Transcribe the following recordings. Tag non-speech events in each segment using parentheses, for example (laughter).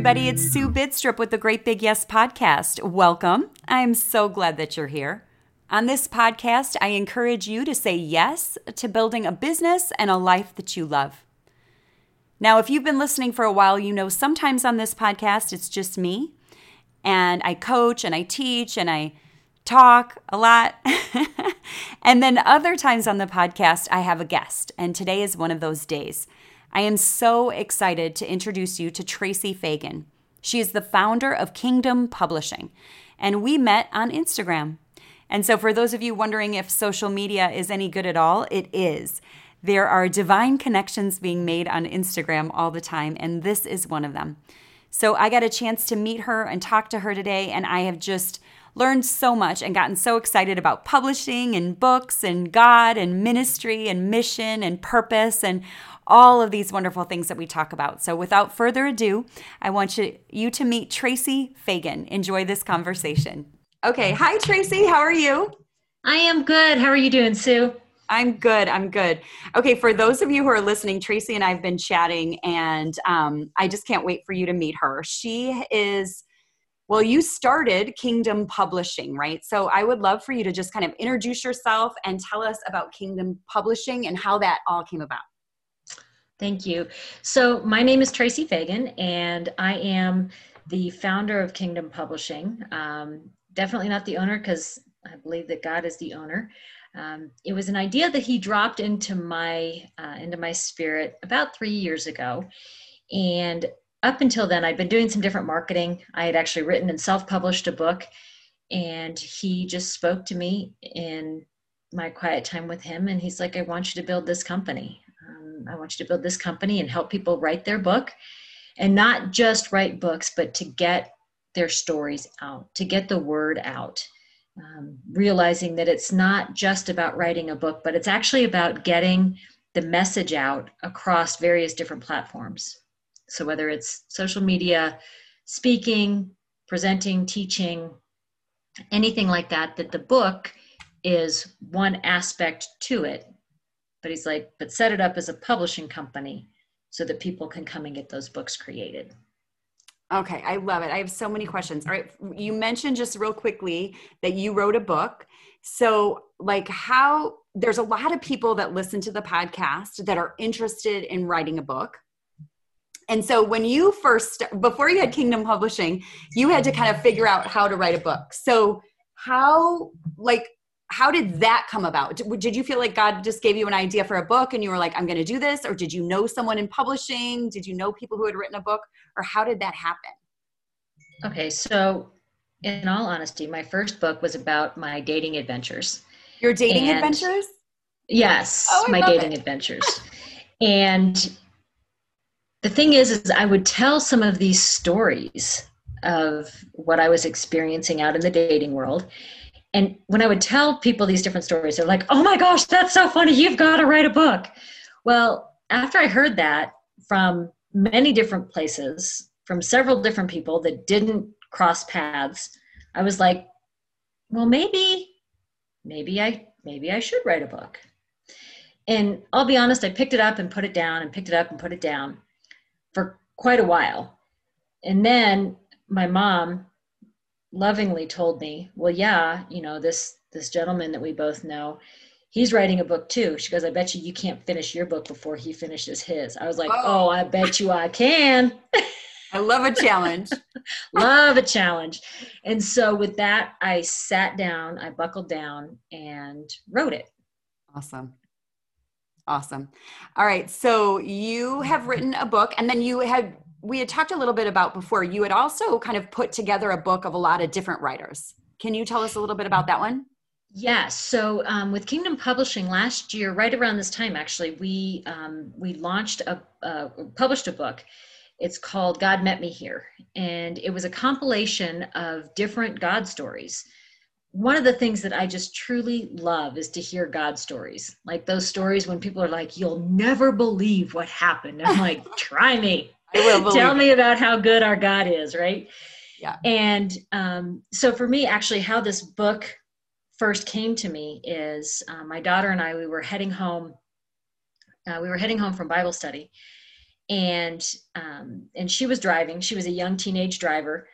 everybody. It's Sue Bidstrup with the Great Big Yes podcast. Welcome. I'm so glad that you're here. On this podcast, I encourage you to say yes to building a business and a life that you love. Now, if you've been listening for a while, you know sometimes on this podcast it's just me, and I coach and I teach and I talk a lot. (laughs) and then other times on the podcast, I have a guest, and today is one of those days. I am so excited to introduce you to Tracy Fagan. She is the founder of Kingdom Publishing, and we met on Instagram. And so, for those of you wondering if social media is any good at all, it is. There are divine connections being made on Instagram all the time, and this is one of them. So, I got a chance to meet her and talk to her today, and I have just learned so much and gotten so excited about publishing and books and God and ministry and mission and purpose and all of these wonderful things that we talk about. So without further ado, I want you, you to meet Tracy Fagan. Enjoy this conversation. Okay. Hi, Tracy. How are you? I am good. How are you doing, Sue? I'm good. I'm good. Okay, for those of you who are listening, Tracy and I have been chatting, and um, I just can't wait for you to meet her. She is, well, you started Kingdom Publishing, right? So I would love for you to just kind of introduce yourself and tell us about Kingdom Publishing and how that all came about. Thank you. So, my name is Tracy Fagan, and I am the founder of Kingdom Publishing. Um, definitely not the owner because I believe that God is the owner. Um, it was an idea that He dropped into my uh, into my spirit about three years ago, and up until then, I'd been doing some different marketing. I had actually written and self-published a book, and He just spoke to me in my quiet time with Him, and He's like, "I want you to build this company." I want you to build this company and help people write their book and not just write books, but to get their stories out, to get the word out. Um, realizing that it's not just about writing a book, but it's actually about getting the message out across various different platforms. So, whether it's social media, speaking, presenting, teaching, anything like that, that the book is one aspect to it but he's like, but set it up as a publishing company so that people can come and get those books created. Okay, I love it. I have so many questions. All right, you mentioned just real quickly that you wrote a book. So, like, how there's a lot of people that listen to the podcast that are interested in writing a book. And so, when you first, before you had Kingdom Publishing, you had to kind of figure out how to write a book. So, how, like, how did that come about? Did you feel like God just gave you an idea for a book and you were like, I'm going to do this? Or did you know someone in publishing? Did you know people who had written a book? Or how did that happen? Okay, so in all honesty, my first book was about my dating adventures. Your dating and adventures? Yes, oh, my dating it. adventures. And the thing is, is I would tell some of these stories of what I was experiencing out in the dating world and when I would tell people these different stories, they're like, oh my gosh, that's so funny. You've got to write a book. Well, after I heard that from many different places, from several different people that didn't cross paths, I was like, well, maybe, maybe I, maybe I should write a book. And I'll be honest, I picked it up and put it down and picked it up and put it down for quite a while. And then my mom lovingly told me, "Well, yeah, you know this this gentleman that we both know, he's writing a book too." She goes, "I bet you you can't finish your book before he finishes his." I was like, "Oh, oh I bet you I can." I love a challenge. (laughs) love a challenge. And so with that, I sat down, I buckled down and wrote it. Awesome. Awesome. All right. So you have written a book and then you had we had talked a little bit about before, you had also kind of put together a book of a lot of different writers. Can you tell us a little bit about that one? Yes. So um, with Kingdom Publishing last year, right around this time, actually, we um, we launched a uh, published a book. It's called God Met Me Here, and it was a compilation of different God stories. One of the things that I just truly love is to hear God stories, like those stories when people are like, "You'll never believe what happened." I'm like, (laughs) "Try me." (laughs) Tell me about how good our God is, right? Yeah. And um, so for me, actually, how this book first came to me is uh, my daughter and I, we were heading home. Uh, we were heading home from Bible study. and um, and she was driving. She was a young teenage driver,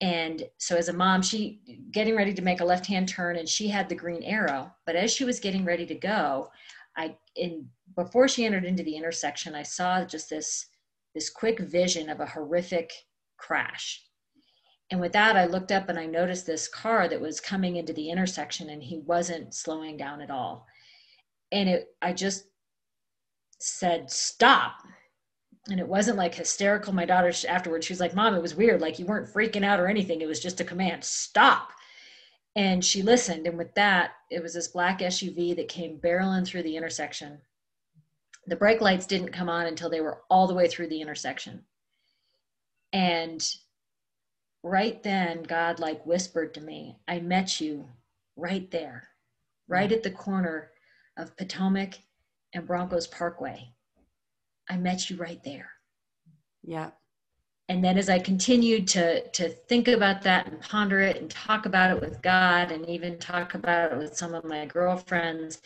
and so as a mom, she getting ready to make a left hand turn, and she had the green arrow. But as she was getting ready to go, I in before she entered into the intersection, I saw just this this quick vision of a horrific crash. And with that, I looked up and I noticed this car that was coming into the intersection, and he wasn't slowing down at all. And it, I just said, "Stop!" and it wasn't like hysterical. My daughter afterwards, she was like, "Mom, it was weird. Like you weren't freaking out or anything. It was just a command, stop." And she listened, and with that, it was this black SUV that came barreling through the intersection. The brake lights didn't come on until they were all the way through the intersection. And right then, God like whispered to me, "I met you right there, right at the corner of Potomac and Broncos Parkway." I met you right there. Yeah. And then as I continued to to think about that and ponder it and talk about it with God and even talk about it with some of my girlfriends,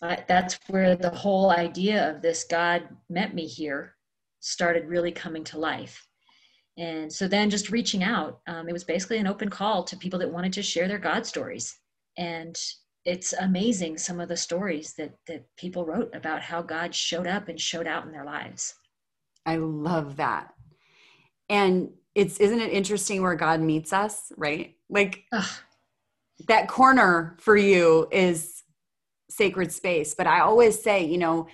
that's where the whole idea of this God met me here started really coming to life. And so then just reaching out, um, it was basically an open call to people that wanted to share their God stories. And it's amazing some of the stories that that people wrote about how God showed up and showed out in their lives. I love that. And it's isn't it interesting where God meets us, right? Like Ugh. that corner for you is sacred space, but I always say, you know,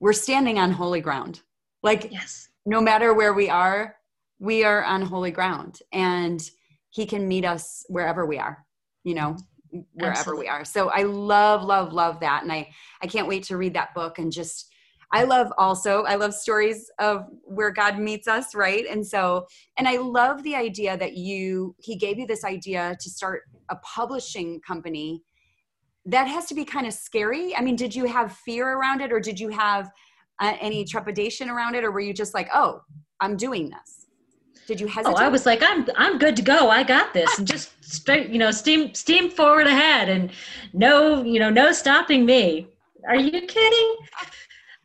we're standing on holy ground. Like yes. no matter where we are, we are on holy ground and he can meet us wherever we are, you know wherever Absolutely. we are. So I love, love, love that. And I, I can't wait to read that book and just, I love also, I love stories of where God meets us, right? And so, and I love the idea that you, he gave you this idea to start a publishing company. That has to be kind of scary. I mean, did you have fear around it or did you have uh, any trepidation around it or were you just like, oh, I'm doing this? Did you hesitate? Oh, I was like, I'm I'm good to go. I got this, and (laughs) just straight, you know, steam steam forward ahead, and no, you know, no stopping me. Are you kidding?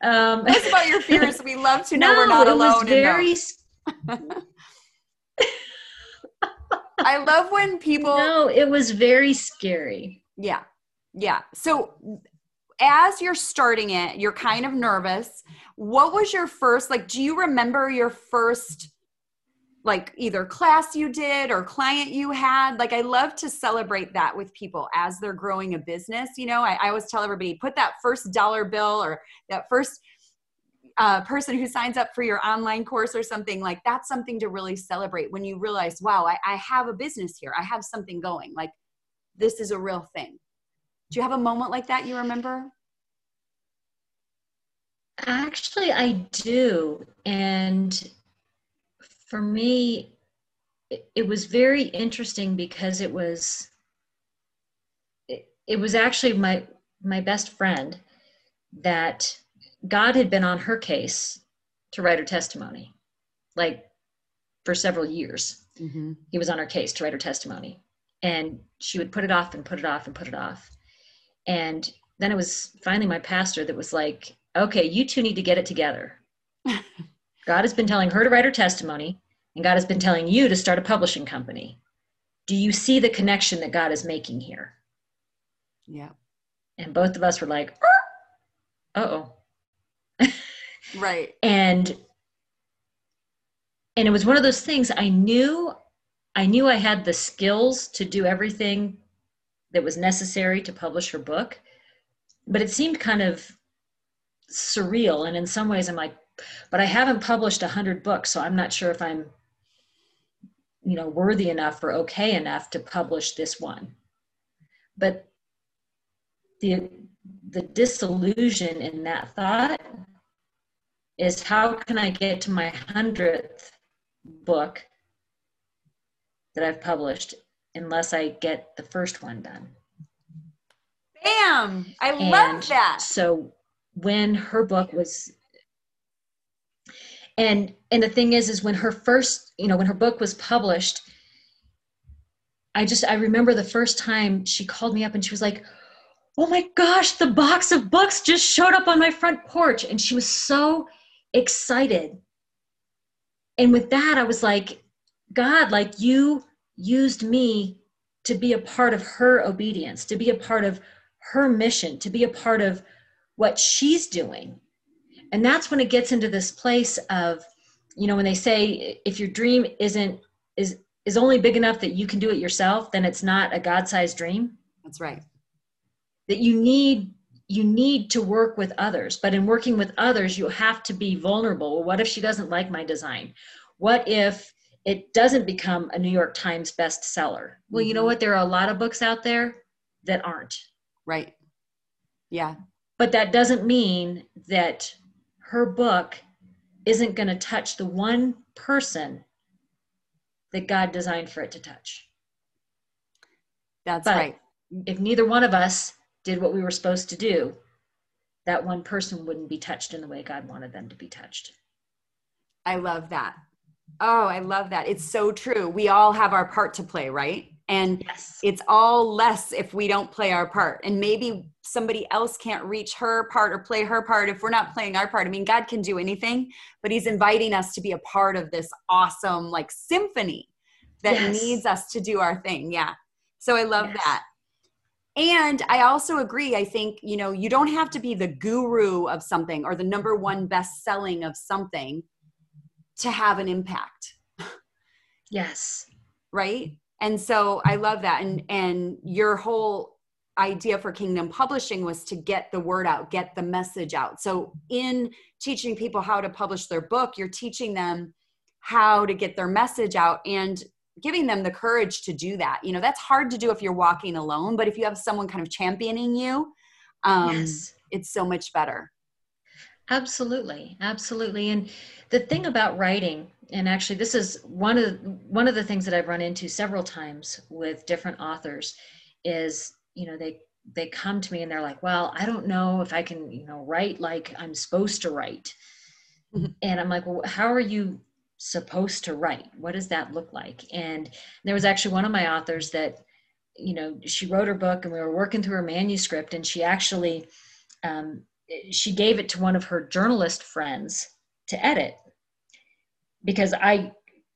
Um, That's about your fears. We love to (laughs) know no, we're not it alone. Was very. (laughs) I love when people. No, it was very scary. Yeah, yeah. So as you're starting it, you're kind of nervous. What was your first like? Do you remember your first? like either class you did or client you had like i love to celebrate that with people as they're growing a business you know i, I always tell everybody put that first dollar bill or that first uh, person who signs up for your online course or something like that's something to really celebrate when you realize wow I, I have a business here i have something going like this is a real thing do you have a moment like that you remember actually i do and for me, it, it was very interesting because it was it, it was actually my my best friend that God had been on her case to write her testimony, like for several years. Mm-hmm. He was on her case to write her testimony, and she would put it off and put it off and put it off. And then it was finally my pastor that was like, "Okay, you two need to get it together." (laughs) God has been telling her to write her testimony, and God has been telling you to start a publishing company. Do you see the connection that God is making here? Yeah. And both of us were like, uh oh. (laughs) right. And and it was one of those things I knew I knew I had the skills to do everything that was necessary to publish her book, but it seemed kind of surreal. And in some ways, I'm like, but I haven't published a hundred books, so I'm not sure if I'm, you know, worthy enough or okay enough to publish this one. But the the disillusion in that thought is how can I get to my hundredth book that I've published unless I get the first one done. Bam! I and love that. So when her book was and and the thing is is when her first you know when her book was published i just i remember the first time she called me up and she was like oh my gosh the box of books just showed up on my front porch and she was so excited. And with that, I was like, God, like you used me to be a part of her obedience, to be a part of her mission, to be a part of what she's doing. And that's when it gets into this place of, you know, when they say if your dream isn't is is only big enough that you can do it yourself, then it's not a God-sized dream. That's right. That you need you need to work with others, but in working with others, you have to be vulnerable. Well, what if she doesn't like my design? What if it doesn't become a New York Times bestseller? Well, mm-hmm. you know mm-hmm. what? There are a lot of books out there that aren't. Right. Yeah. But that doesn't mean that her book isn't going to touch the one person that God designed for it to touch. That's but right. If neither one of us did what we were supposed to do, that one person wouldn't be touched in the way God wanted them to be touched. I love that. Oh, I love that. It's so true. We all have our part to play, right? And yes. it's all less if we don't play our part. And maybe somebody else can't reach her part or play her part if we're not playing our part. I mean, God can do anything, but He's inviting us to be a part of this awesome, like, symphony that yes. needs us to do our thing. Yeah. So I love yes. that. And I also agree. I think, you know, you don't have to be the guru of something or the number one best selling of something to have an impact. Yes. Right? And so I love that. And and your whole idea for Kingdom Publishing was to get the word out, get the message out. So in teaching people how to publish their book, you're teaching them how to get their message out and giving them the courage to do that. You know, that's hard to do if you're walking alone, but if you have someone kind of championing you, um, yes. it's so much better. Absolutely, absolutely. And the thing about writing, and actually, this is one of the, one of the things that I've run into several times with different authors, is you know they they come to me and they're like, well, I don't know if I can you know write like I'm supposed to write, mm-hmm. and I'm like, well, how are you supposed to write? What does that look like? And there was actually one of my authors that you know she wrote her book and we were working through her manuscript and she actually um, she gave it to one of her journalist friends to edit because I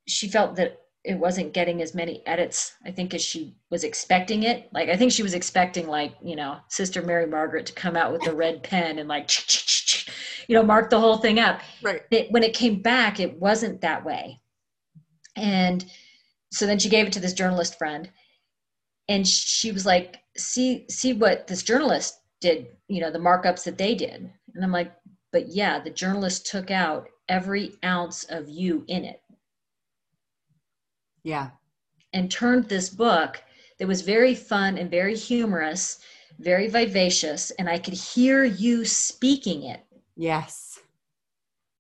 she felt that it wasn't getting as many edits I think as she was expecting it. Like I think she was expecting like, you know, Sister Mary Margaret to come out with the red pen and like you know, mark the whole thing up. Right. It, when it came back, it wasn't that way. And so then she gave it to this journalist friend and she was like, see, see what this journalist did, you know, the markups that they did. And I'm like, but yeah, the journalist took out every ounce of you in it. Yeah. And turned this book that was very fun and very humorous, very vivacious, and I could hear you speaking it. Yes.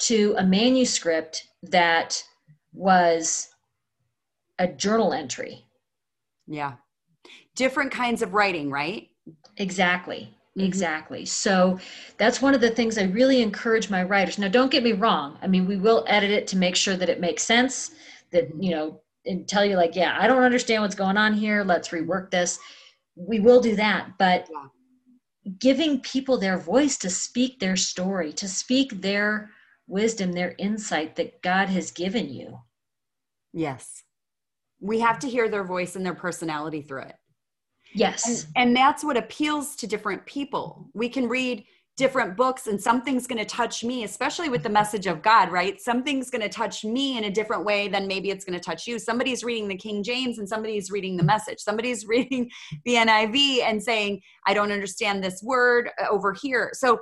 To a manuscript that was a journal entry. Yeah. Different kinds of writing, right? Exactly. Mm-hmm. Exactly. So that's one of the things I really encourage my writers. Now, don't get me wrong. I mean, we will edit it to make sure that it makes sense, that, you know, and tell you, like, yeah, I don't understand what's going on here. Let's rework this. We will do that. But yeah. giving people their voice to speak their story, to speak their wisdom, their insight that God has given you. Yes. We have to hear their voice and their personality through it. Yes. And, and that's what appeals to different people. We can read different books and something's going to touch me especially with the message of god right? Something's going to touch me in a different way than maybe it's going to touch you. Somebody's reading the king james and somebody's reading the message. Somebody's (laughs) reading the niv and saying i don't understand this word uh, over here. So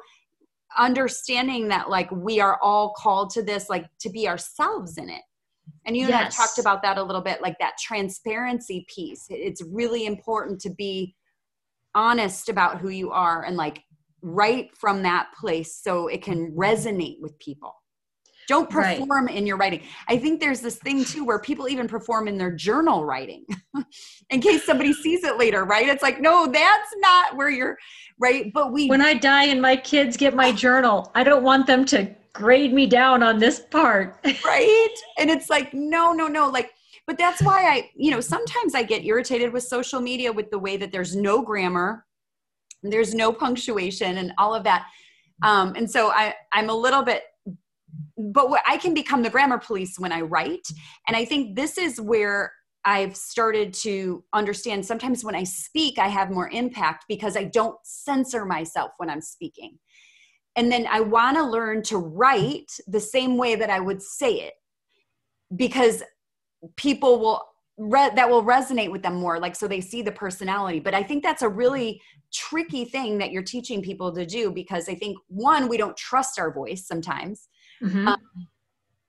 understanding that like we are all called to this like to be ourselves in it and you yes. and I talked about that a little bit, like that transparency piece. It's really important to be honest about who you are and like write from that place so it can resonate with people. Don't perform right. in your writing. I think there's this thing too where people even perform in their journal writing (laughs) in case somebody sees it later, right? It's like, no, that's not where you're right. But we when I die and my kids get my journal, I don't want them to grade me down on this part. (laughs) right? And it's like, no, no, no. Like, but that's why I, you know, sometimes I get irritated with social media with the way that there's no grammar, there's no punctuation and all of that. Um, and so I, I'm a little bit but what I can become the grammar police when I write. And I think this is where I've started to understand sometimes when I speak, I have more impact because I don't censor myself when I'm speaking. And then I want to learn to write the same way that I would say it because people will re- that will resonate with them more like so they see the personality but i think that's a really tricky thing that you're teaching people to do because i think one we don't trust our voice sometimes mm-hmm. um,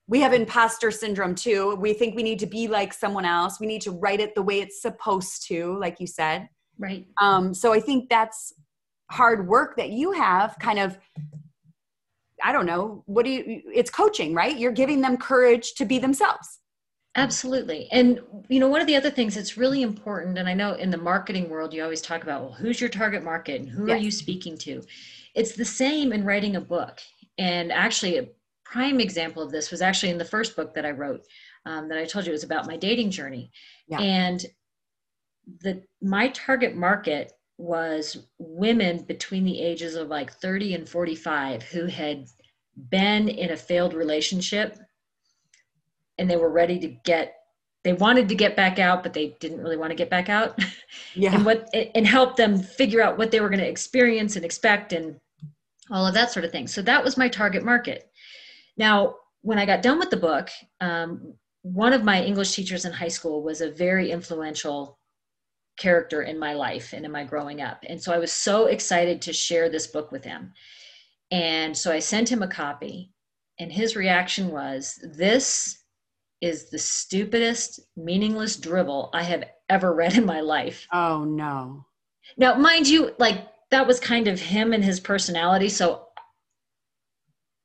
we have imposter syndrome too we think we need to be like someone else we need to write it the way it's supposed to like you said right um, so i think that's hard work that you have kind of i don't know what do you it's coaching right you're giving them courage to be themselves Absolutely. And you know, one of the other things that's really important, and I know in the marketing world you always talk about, well, who's your target market and who yes. are you speaking to? It's the same in writing a book. And actually, prime example of this was actually in the first book that I wrote, um, that I told you was about my dating journey. Yeah. And the my target market was women between the ages of like 30 and 45 who had been in a failed relationship and they were ready to get they wanted to get back out but they didn't really want to get back out (laughs) yeah and what and help them figure out what they were going to experience and expect and all of that sort of thing so that was my target market now when i got done with the book um, one of my english teachers in high school was a very influential character in my life and in my growing up and so i was so excited to share this book with him and so i sent him a copy and his reaction was this is the stupidest, meaningless dribble I have ever read in my life. Oh, no. Now, mind you, like that was kind of him and his personality. So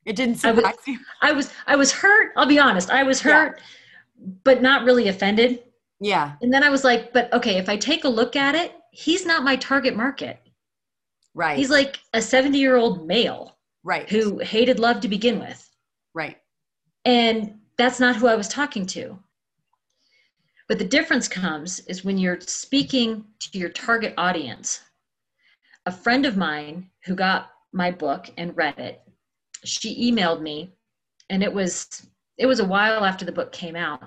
it didn't surprise I was, you. I was, I was hurt. I'll be honest. I was hurt, yeah. but not really offended. Yeah. And then I was like, but okay, if I take a look at it, he's not my target market. Right. He's like a 70 year old male. Right. Who hated love to begin with. Right. And that's not who I was talking to. But the difference comes is when you're speaking to your target audience. A friend of mine who got my book and read it, she emailed me and it was it was a while after the book came out.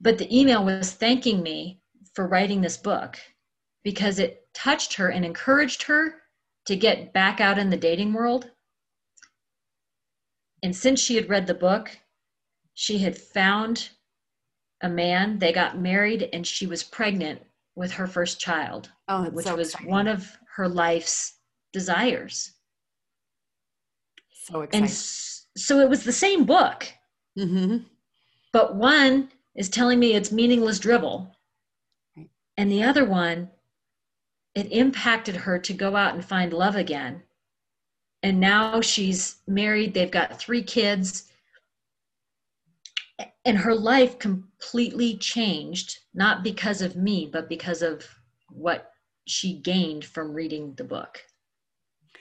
But the email was thanking me for writing this book because it touched her and encouraged her to get back out in the dating world. And since she had read the book, she had found a man, they got married, and she was pregnant with her first child, oh, which so was one of her life's desires. So exciting. And so it was the same book, mm-hmm. but one is telling me it's meaningless dribble, right. and the other one, it impacted her to go out and find love again. And now she's married, they've got three kids and her life completely changed not because of me but because of what she gained from reading the book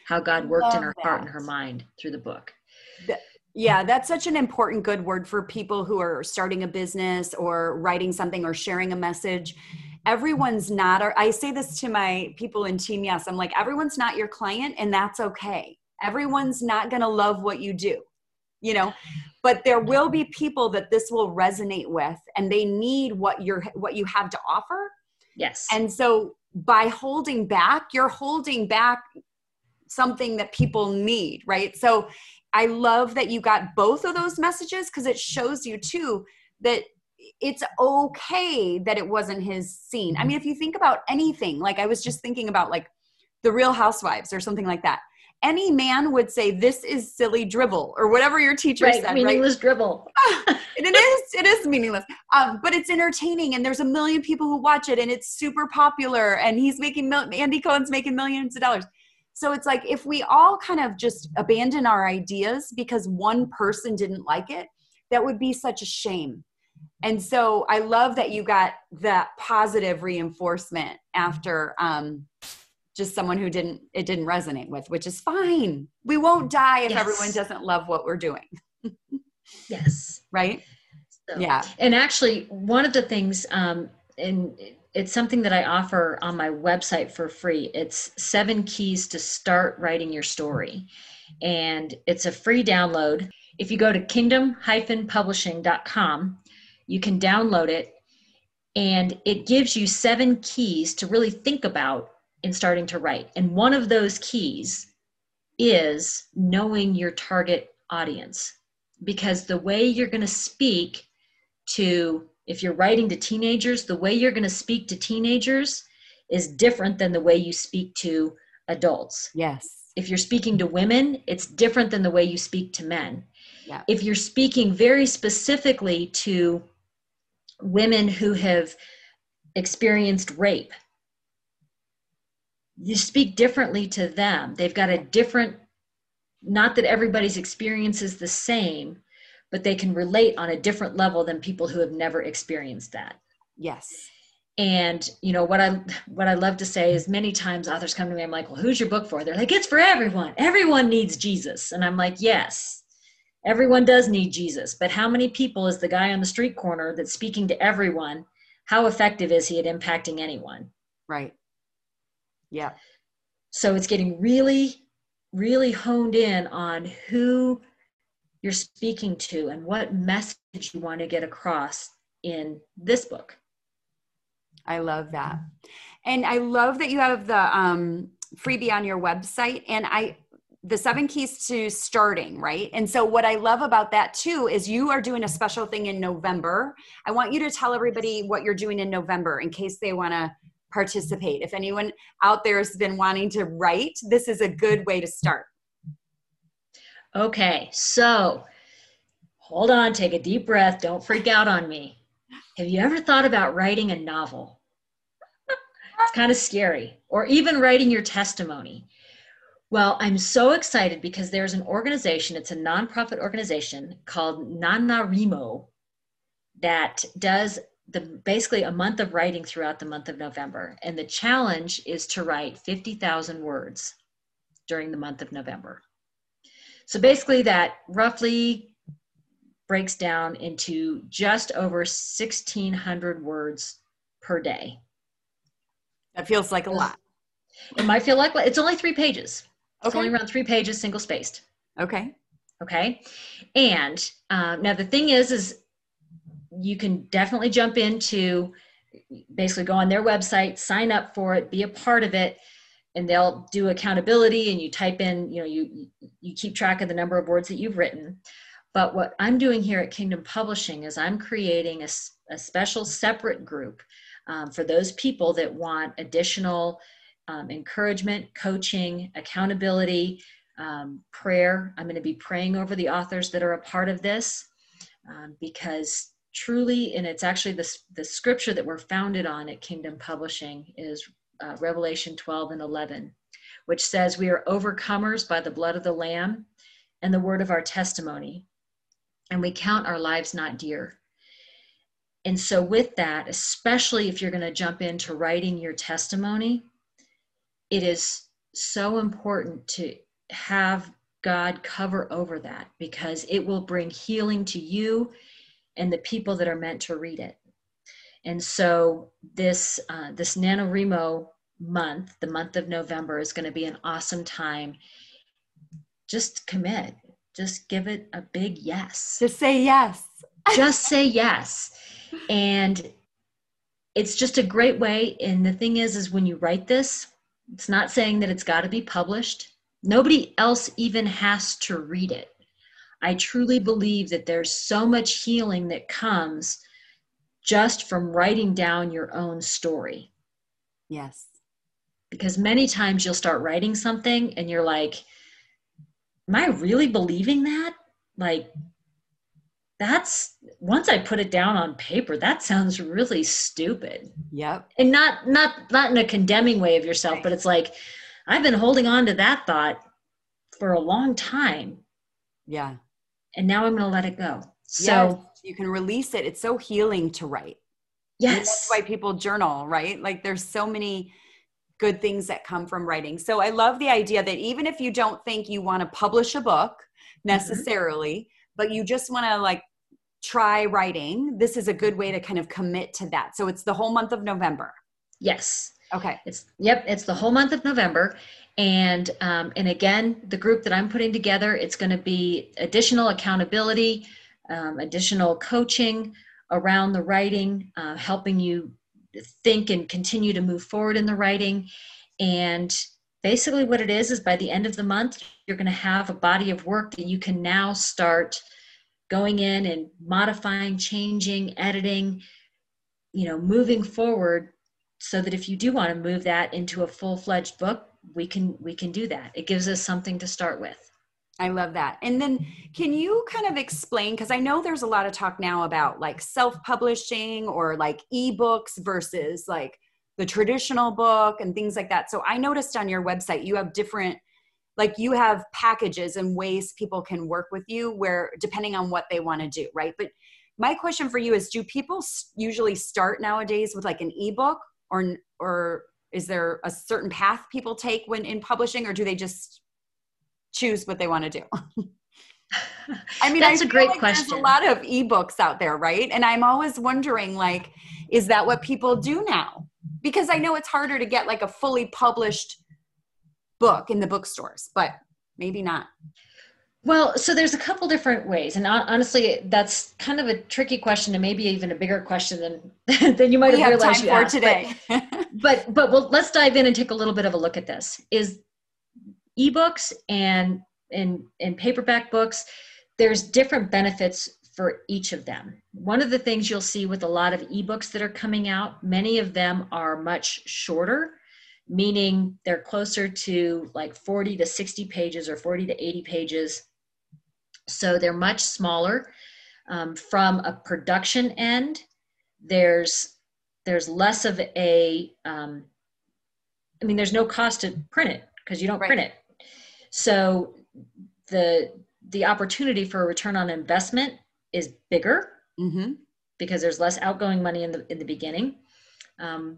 how god worked in her that. heart and her mind through the book. Yeah that's such an important good word for people who are starting a business or writing something or sharing a message. Everyone's not or i say this to my people in team yes i'm like everyone's not your client and that's okay. Everyone's not going to love what you do you know? But there will be people that this will resonate with and they need what you're what you have to offer. Yes. And so by holding back you're holding back something that people need right? So i love that you got both of those messages because it shows you too that it's okay that it wasn't his scene. I mean if you think about anything like i was just thinking about like the real housewives or something like that. Any man would say this is silly dribble or whatever your teacher right, said meaningless right? dribble (laughs) it is it is meaningless. Um, but it's entertaining and there's a million people who watch it and it's super popular and he's making mil- andy cohen's making millions of dollars so it's like if we all kind of just abandon our ideas because one person didn't like it that would be such a shame. And so i love that you got that positive reinforcement after um, just someone who didn't it didn't resonate with which is fine. We won't die if yes. everyone doesn't love what we're doing. (laughs) Yes. Right? So, yeah. and actually one of the things um and it's something that i offer on my website for free. It's seven keys to start writing your story. And it's a free download. If you go to kingdom-publishing.com, you can download it. And it gives you seven keys to really think about in starting to write. And one of those keys is knowing your target audience. Because the way you're going to speak to if you're writing to teenagers, the way you're going to speak to teenagers is different than the way you speak to adults. Yes. If you're speaking to women, it's different than the way you speak to men. Yeah. If you're speaking very specifically to women who have experienced rape, you speak differently to them. They've got a different, not that everybody's experience is the same, but they can relate on a different level than people who have never experienced that. Yes. And you know what I what I love to say is many times authors come to me, I'm like, well, who's your book for? They're like, it's for everyone. Everyone needs Jesus. And I'm like, yes, everyone does need Jesus. But how many people is the guy on the street corner that's speaking to everyone? How effective is he at impacting anyone? Right. Yeah. So it's getting really, really honed in on who you're speaking to and what message you want to get across in this book. I love that. And I love that you have the um, freebie on your website. And I, the seven keys to starting, right? And so, what I love about that too is you are doing a special thing in November. I want you to tell everybody what you're doing in November in case they want to participate. If anyone out there has been wanting to write, this is a good way to start. Okay, so hold on, take a deep breath. Don't freak out on me. Have you ever thought about writing a novel? (laughs) it's kind of scary. Or even writing your testimony. Well, I'm so excited because there's an organization, it's a nonprofit organization called NaNoWriMo that does the basically a month of writing throughout the month of November. And the challenge is to write 50,000 words during the month of November. So basically, that roughly breaks down into just over 1,600 words per day. That feels like a lot. It might feel like it's only three pages. It's only around three pages, single spaced. Okay. Okay. And um, now the thing is, is you can definitely jump into basically go on their website, sign up for it, be a part of it and they'll do accountability and you type in you know you you keep track of the number of words that you've written. But what i'm doing here at kingdom publishing is i'm creating a, a special separate group um, for those people that want additional um, encouragement coaching accountability um, prayer. I'm going to be praying over the authors that are a part of this um, because truly and it's actually the, the scripture that we're founded on at kingdom publishing is uh, Revelation 12 and 11, which says, We are overcomers by the blood of the Lamb and the word of our testimony, and we count our lives not dear. And so, with that, especially if you're going to jump into writing your testimony, it is so important to have God cover over that because it will bring healing to you and the people that are meant to read it. And so this uh, this NaNoWriMo month, the month of November, is going to be an awesome time. Just commit. Just give it a big yes. Just say yes. (laughs) just say yes. And it's just a great way. And the thing is, is when you write this, it's not saying that it's got to be published. Nobody else even has to read it. I truly believe that there's so much healing that comes just from writing down your own story. Yes. Because many times you'll start writing something and you're like, Am I really believing that? Like, that's once I put it down on paper, that sounds really stupid. Yep. And not not not in a condemning way of yourself, right. but it's like I've been holding on to that thought for a long time. Yeah. And now I'm going to let it go. So yes you can release it it's so healing to write yes that's why people journal right like there's so many good things that come from writing so i love the idea that even if you don't think you want to publish a book mm-hmm. necessarily mm-hmm. but you just want to like try writing this is a good way to kind of commit to that so it's the whole month of november yes Okay. It's yep, it's the whole month of November. And um, and again, the group that I'm putting together, it's going to be additional accountability, um, additional coaching around the writing, uh, helping you think and continue to move forward in the writing. And basically, what it is is by the end of the month, you're going to have a body of work that you can now start going in and modifying, changing, editing, you know, moving forward so that if you do want to move that into a full-fledged book, we can we can do that. It gives us something to start with. I love that. And then can you kind of explain because I know there's a lot of talk now about like self-publishing or like ebooks versus like the traditional book and things like that. So I noticed on your website you have different like you have packages and ways people can work with you where depending on what they want to do, right? But my question for you is do people usually start nowadays with like an ebook or or is there a certain path people take when in publishing or do they just choose what they want to do (laughs) i mean that's I a great like question there's a lot of ebooks out there right and i'm always wondering like is that what people do now because i know it's harder to get like a fully published book in the bookstores but maybe not well, so there's a couple different ways, and honestly, that's kind of a tricky question, and maybe even a bigger question than (laughs) than you might we have, have realized you for asked. today. but, (laughs) but but well, let's dive in and take a little bit of a look at this. Is ebooks and and and paperback books, there's different benefits for each of them. One of the things you'll see with a lot of ebooks that are coming out, many of them are much shorter meaning they're closer to like 40 to 60 pages or 40 to 80 pages so they're much smaller. Um, from a production end, there's there's less of a um, I mean, there's no cost to print it because you don't right. print it. So the the opportunity for a return on investment is bigger mm-hmm. because there's less outgoing money in the in the beginning. Um,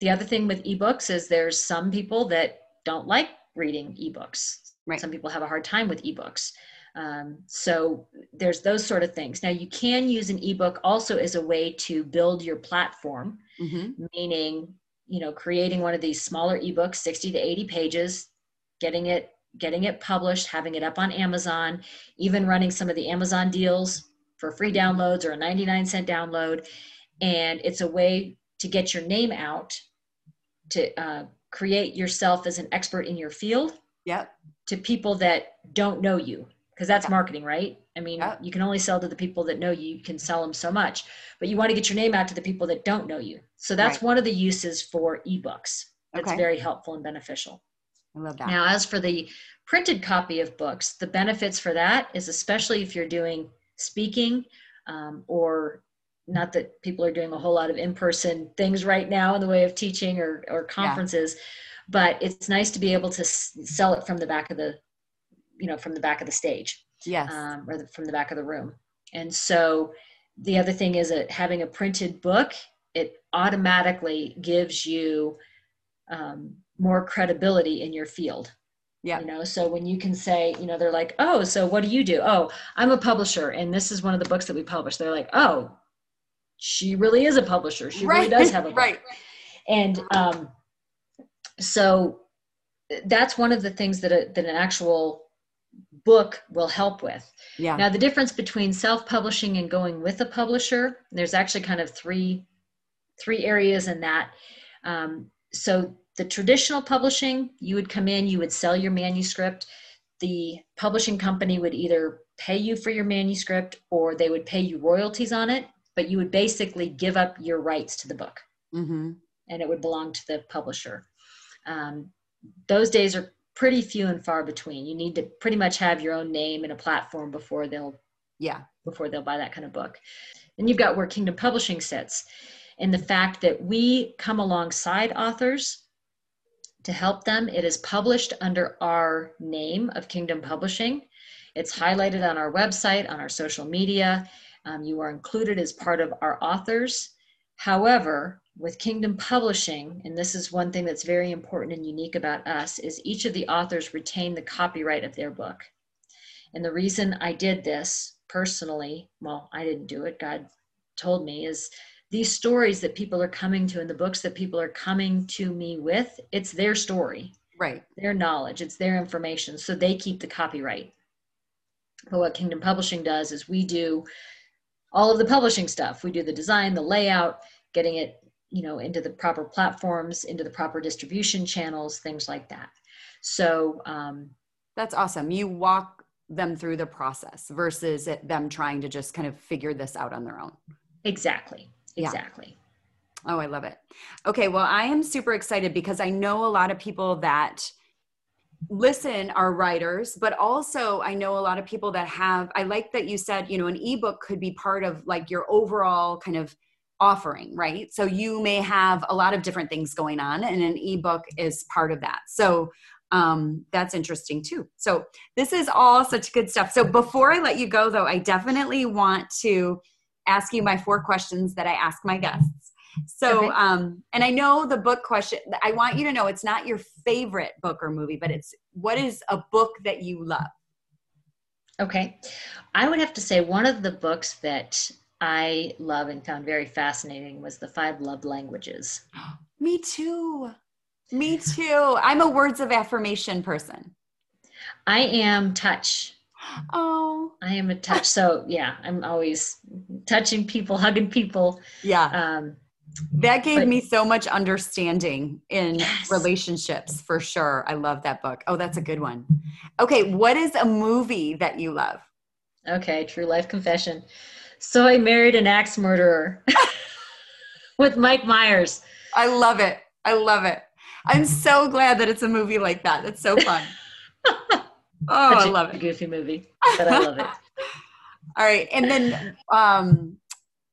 the other thing with ebooks is there's some people that don't like reading ebooks. Right. Some people have a hard time with ebooks. Um, so there's those sort of things. Now you can use an ebook also as a way to build your platform, mm-hmm. meaning you know creating one of these smaller ebooks, 60 to 80 pages, getting it getting it published, having it up on Amazon, even running some of the Amazon deals for free downloads or a 99 cent download, and it's a way to get your name out to uh, create yourself as an expert in your field. Yep. To people that don't know you because that's yeah. marketing, right? I mean, yeah. you can only sell to the people that know you. You can sell them so much, but you want to get your name out to the people that don't know you. So that's right. one of the uses for ebooks. That's okay. very helpful and beneficial. I love that. Now, as for the printed copy of books, the benefits for that is especially if you're doing speaking um, or not that people are doing a whole lot of in-person things right now in the way of teaching or, or conferences, yeah. but it's nice to be able to s- sell it from the back of the you know from the back of the stage yes um, or the, from the back of the room and so the other thing is that having a printed book it automatically gives you um, more credibility in your field yeah you know so when you can say you know they're like oh so what do you do oh i'm a publisher and this is one of the books that we publish they're like oh she really is a publisher she right. really does have a (laughs) book right and um so that's one of the things that a, that an actual book will help with. Yeah. Now the difference between self-publishing and going with a publisher, there's actually kind of three three areas in that. Um, so the traditional publishing, you would come in, you would sell your manuscript. The publishing company would either pay you for your manuscript or they would pay you royalties on it, but you would basically give up your rights to the book, mm-hmm. and it would belong to the publisher. Um, those days are pretty few and far between. You need to pretty much have your own name and a platform before they'll yeah before they'll buy that kind of book. And you've got where Kingdom Publishing sits, and the fact that we come alongside authors to help them. It is published under our name of Kingdom Publishing. It's highlighted on our website, on our social media. Um, you are included as part of our authors. However, with Kingdom Publishing, and this is one thing that's very important and unique about us, is each of the authors retain the copyright of their book. And the reason I did this personally, well, I didn't do it, God told me, is these stories that people are coming to and the books that people are coming to me with, it's their story. Right. Their knowledge, it's their information. So they keep the copyright. But what Kingdom Publishing does is we do all of the publishing stuff. We do the design, the layout, getting it, you know, into the proper platforms, into the proper distribution channels, things like that. So um, that's awesome. You walk them through the process versus it, them trying to just kind of figure this out on their own. Exactly. Exactly. Yeah. Oh, I love it. Okay. Well, I am super excited because I know a lot of people that listen are writers but also i know a lot of people that have i like that you said you know an ebook could be part of like your overall kind of offering right so you may have a lot of different things going on and an ebook is part of that so um, that's interesting too so this is all such good stuff so before i let you go though i definitely want to ask you my four questions that i ask my guests so, um, and I know the book question, I want you to know it's not your favorite book or movie, but it's what is a book that you love? Okay. I would have to say one of the books that I love and found very fascinating was The Five Love Languages. (gasps) Me too. Me too. I'm a words of affirmation person. I am touch. Oh. I am a touch. So yeah, I'm always touching people, hugging people. Yeah. Um, that gave but, me so much understanding in yes. relationships for sure. I love that book. Oh, that's a good one. Okay, what is a movie that you love? Okay, true life confession. So I married an axe murderer (laughs) with Mike Myers. I love it. I love it. I'm so glad that it's a movie like that. That's so fun. (laughs) oh, I love it. Goofy movie, but I love it. (laughs) All right, and then um,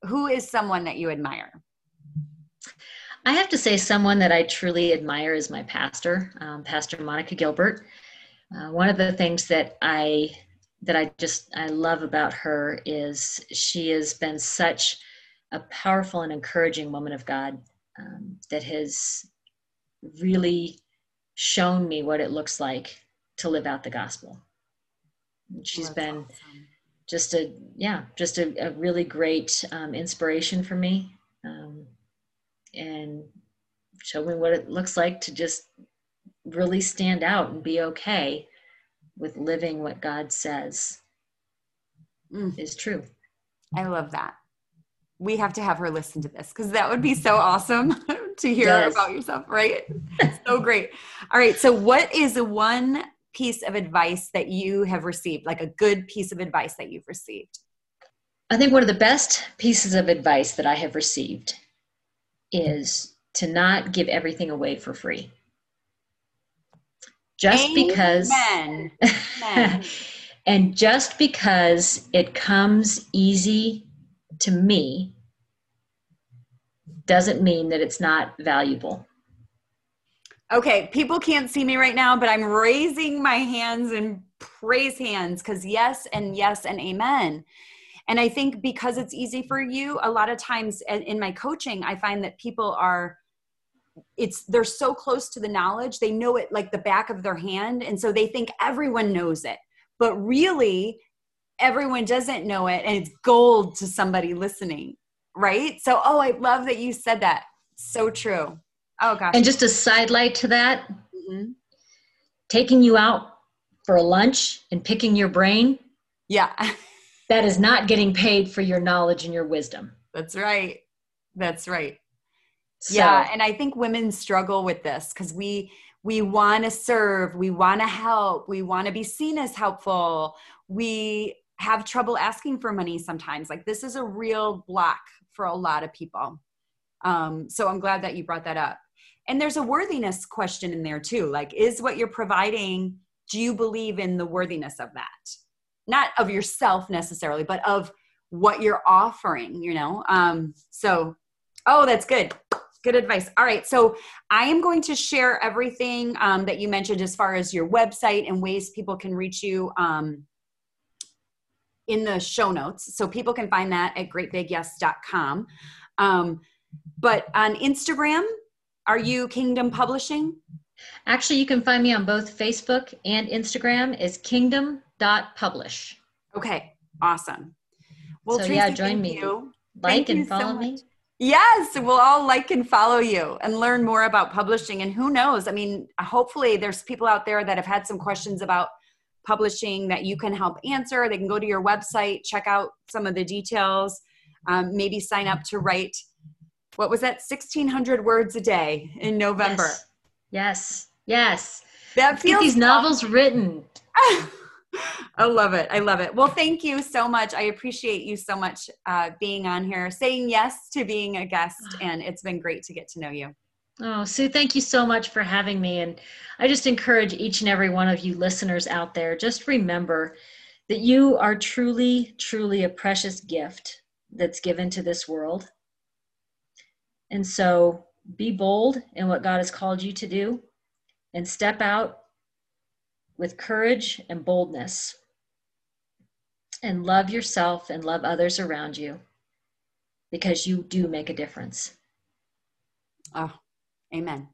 who is someone that you admire? I have to say, someone that I truly admire is my pastor, um, Pastor Monica Gilbert. Uh, one of the things that I that I just I love about her is she has been such a powerful and encouraging woman of God um, that has really shown me what it looks like to live out the gospel. She's That's been awesome. just a yeah, just a, a really great um, inspiration for me. Um, and show me what it looks like to just really stand out and be okay with living what God says mm. is true. I love that. We have to have her listen to this because that would be so awesome (laughs) to hear yes. about yourself, right? so great. All right. So, what is one piece of advice that you have received, like a good piece of advice that you've received? I think one of the best pieces of advice that I have received is to not give everything away for free. Just Amen. because Amen. (laughs) and just because it comes easy to me doesn't mean that it's not valuable. Okay, people can't see me right now, but I'm raising my hands and praise hands because yes, and yes, and amen. And I think because it's easy for you, a lot of times in my coaching, I find that people are it's they're so close to the knowledge they know it like the back of their hand and so they think everyone knows it. But really everyone doesn't know it and it's gold to somebody listening right? So oh i love that you said that. So true oh gosh and just a sidelight to that mm-hmm. taking you out for a lunch and picking your brain yeah (laughs) that is not getting paid for your knowledge and your wisdom. That's right. That's right. So, yeah, and I think women struggle with this because we we want to serve, we want to help, we want to be seen as helpful. We have trouble asking for money sometimes. Like this is a real block for a lot of people. Um, so I'm glad that you brought that up. And there's a worthiness question in there too. Like, is what you're providing? Do you believe in the worthiness of that? not of yourself necessarily, but of what you're offering, you know? Um, so, oh, that's good. Good advice. All right. So I am going to share everything um, that you mentioned as far as your website and ways people can reach you um, in the show notes. So people can find that at greatbigyes.com. Um, but on Instagram, are you Kingdom Publishing? Actually, you can find me on both Facebook and Instagram is Kingdom dot publish. Okay, awesome. Well, so Tracy, yeah, join me. You. Like thank and follow so me. Yes, we'll all like and follow you and learn more about publishing. And who knows? I mean, hopefully, there's people out there that have had some questions about publishing that you can help answer. They can go to your website, check out some of the details, um, maybe sign up to write. What was that? 1600 words a day in November. Yes, yes. yes. That feels Get these novels written. (laughs) I love it. I love it. Well, thank you so much. I appreciate you so much uh, being on here, saying yes to being a guest, (sighs) and it's been great to get to know you. Oh, Sue, thank you so much for having me. And I just encourage each and every one of you listeners out there just remember that you are truly, truly a precious gift that's given to this world. And so be bold in what God has called you to do and step out with courage and boldness and love yourself and love others around you because you do make a difference. Oh, amen.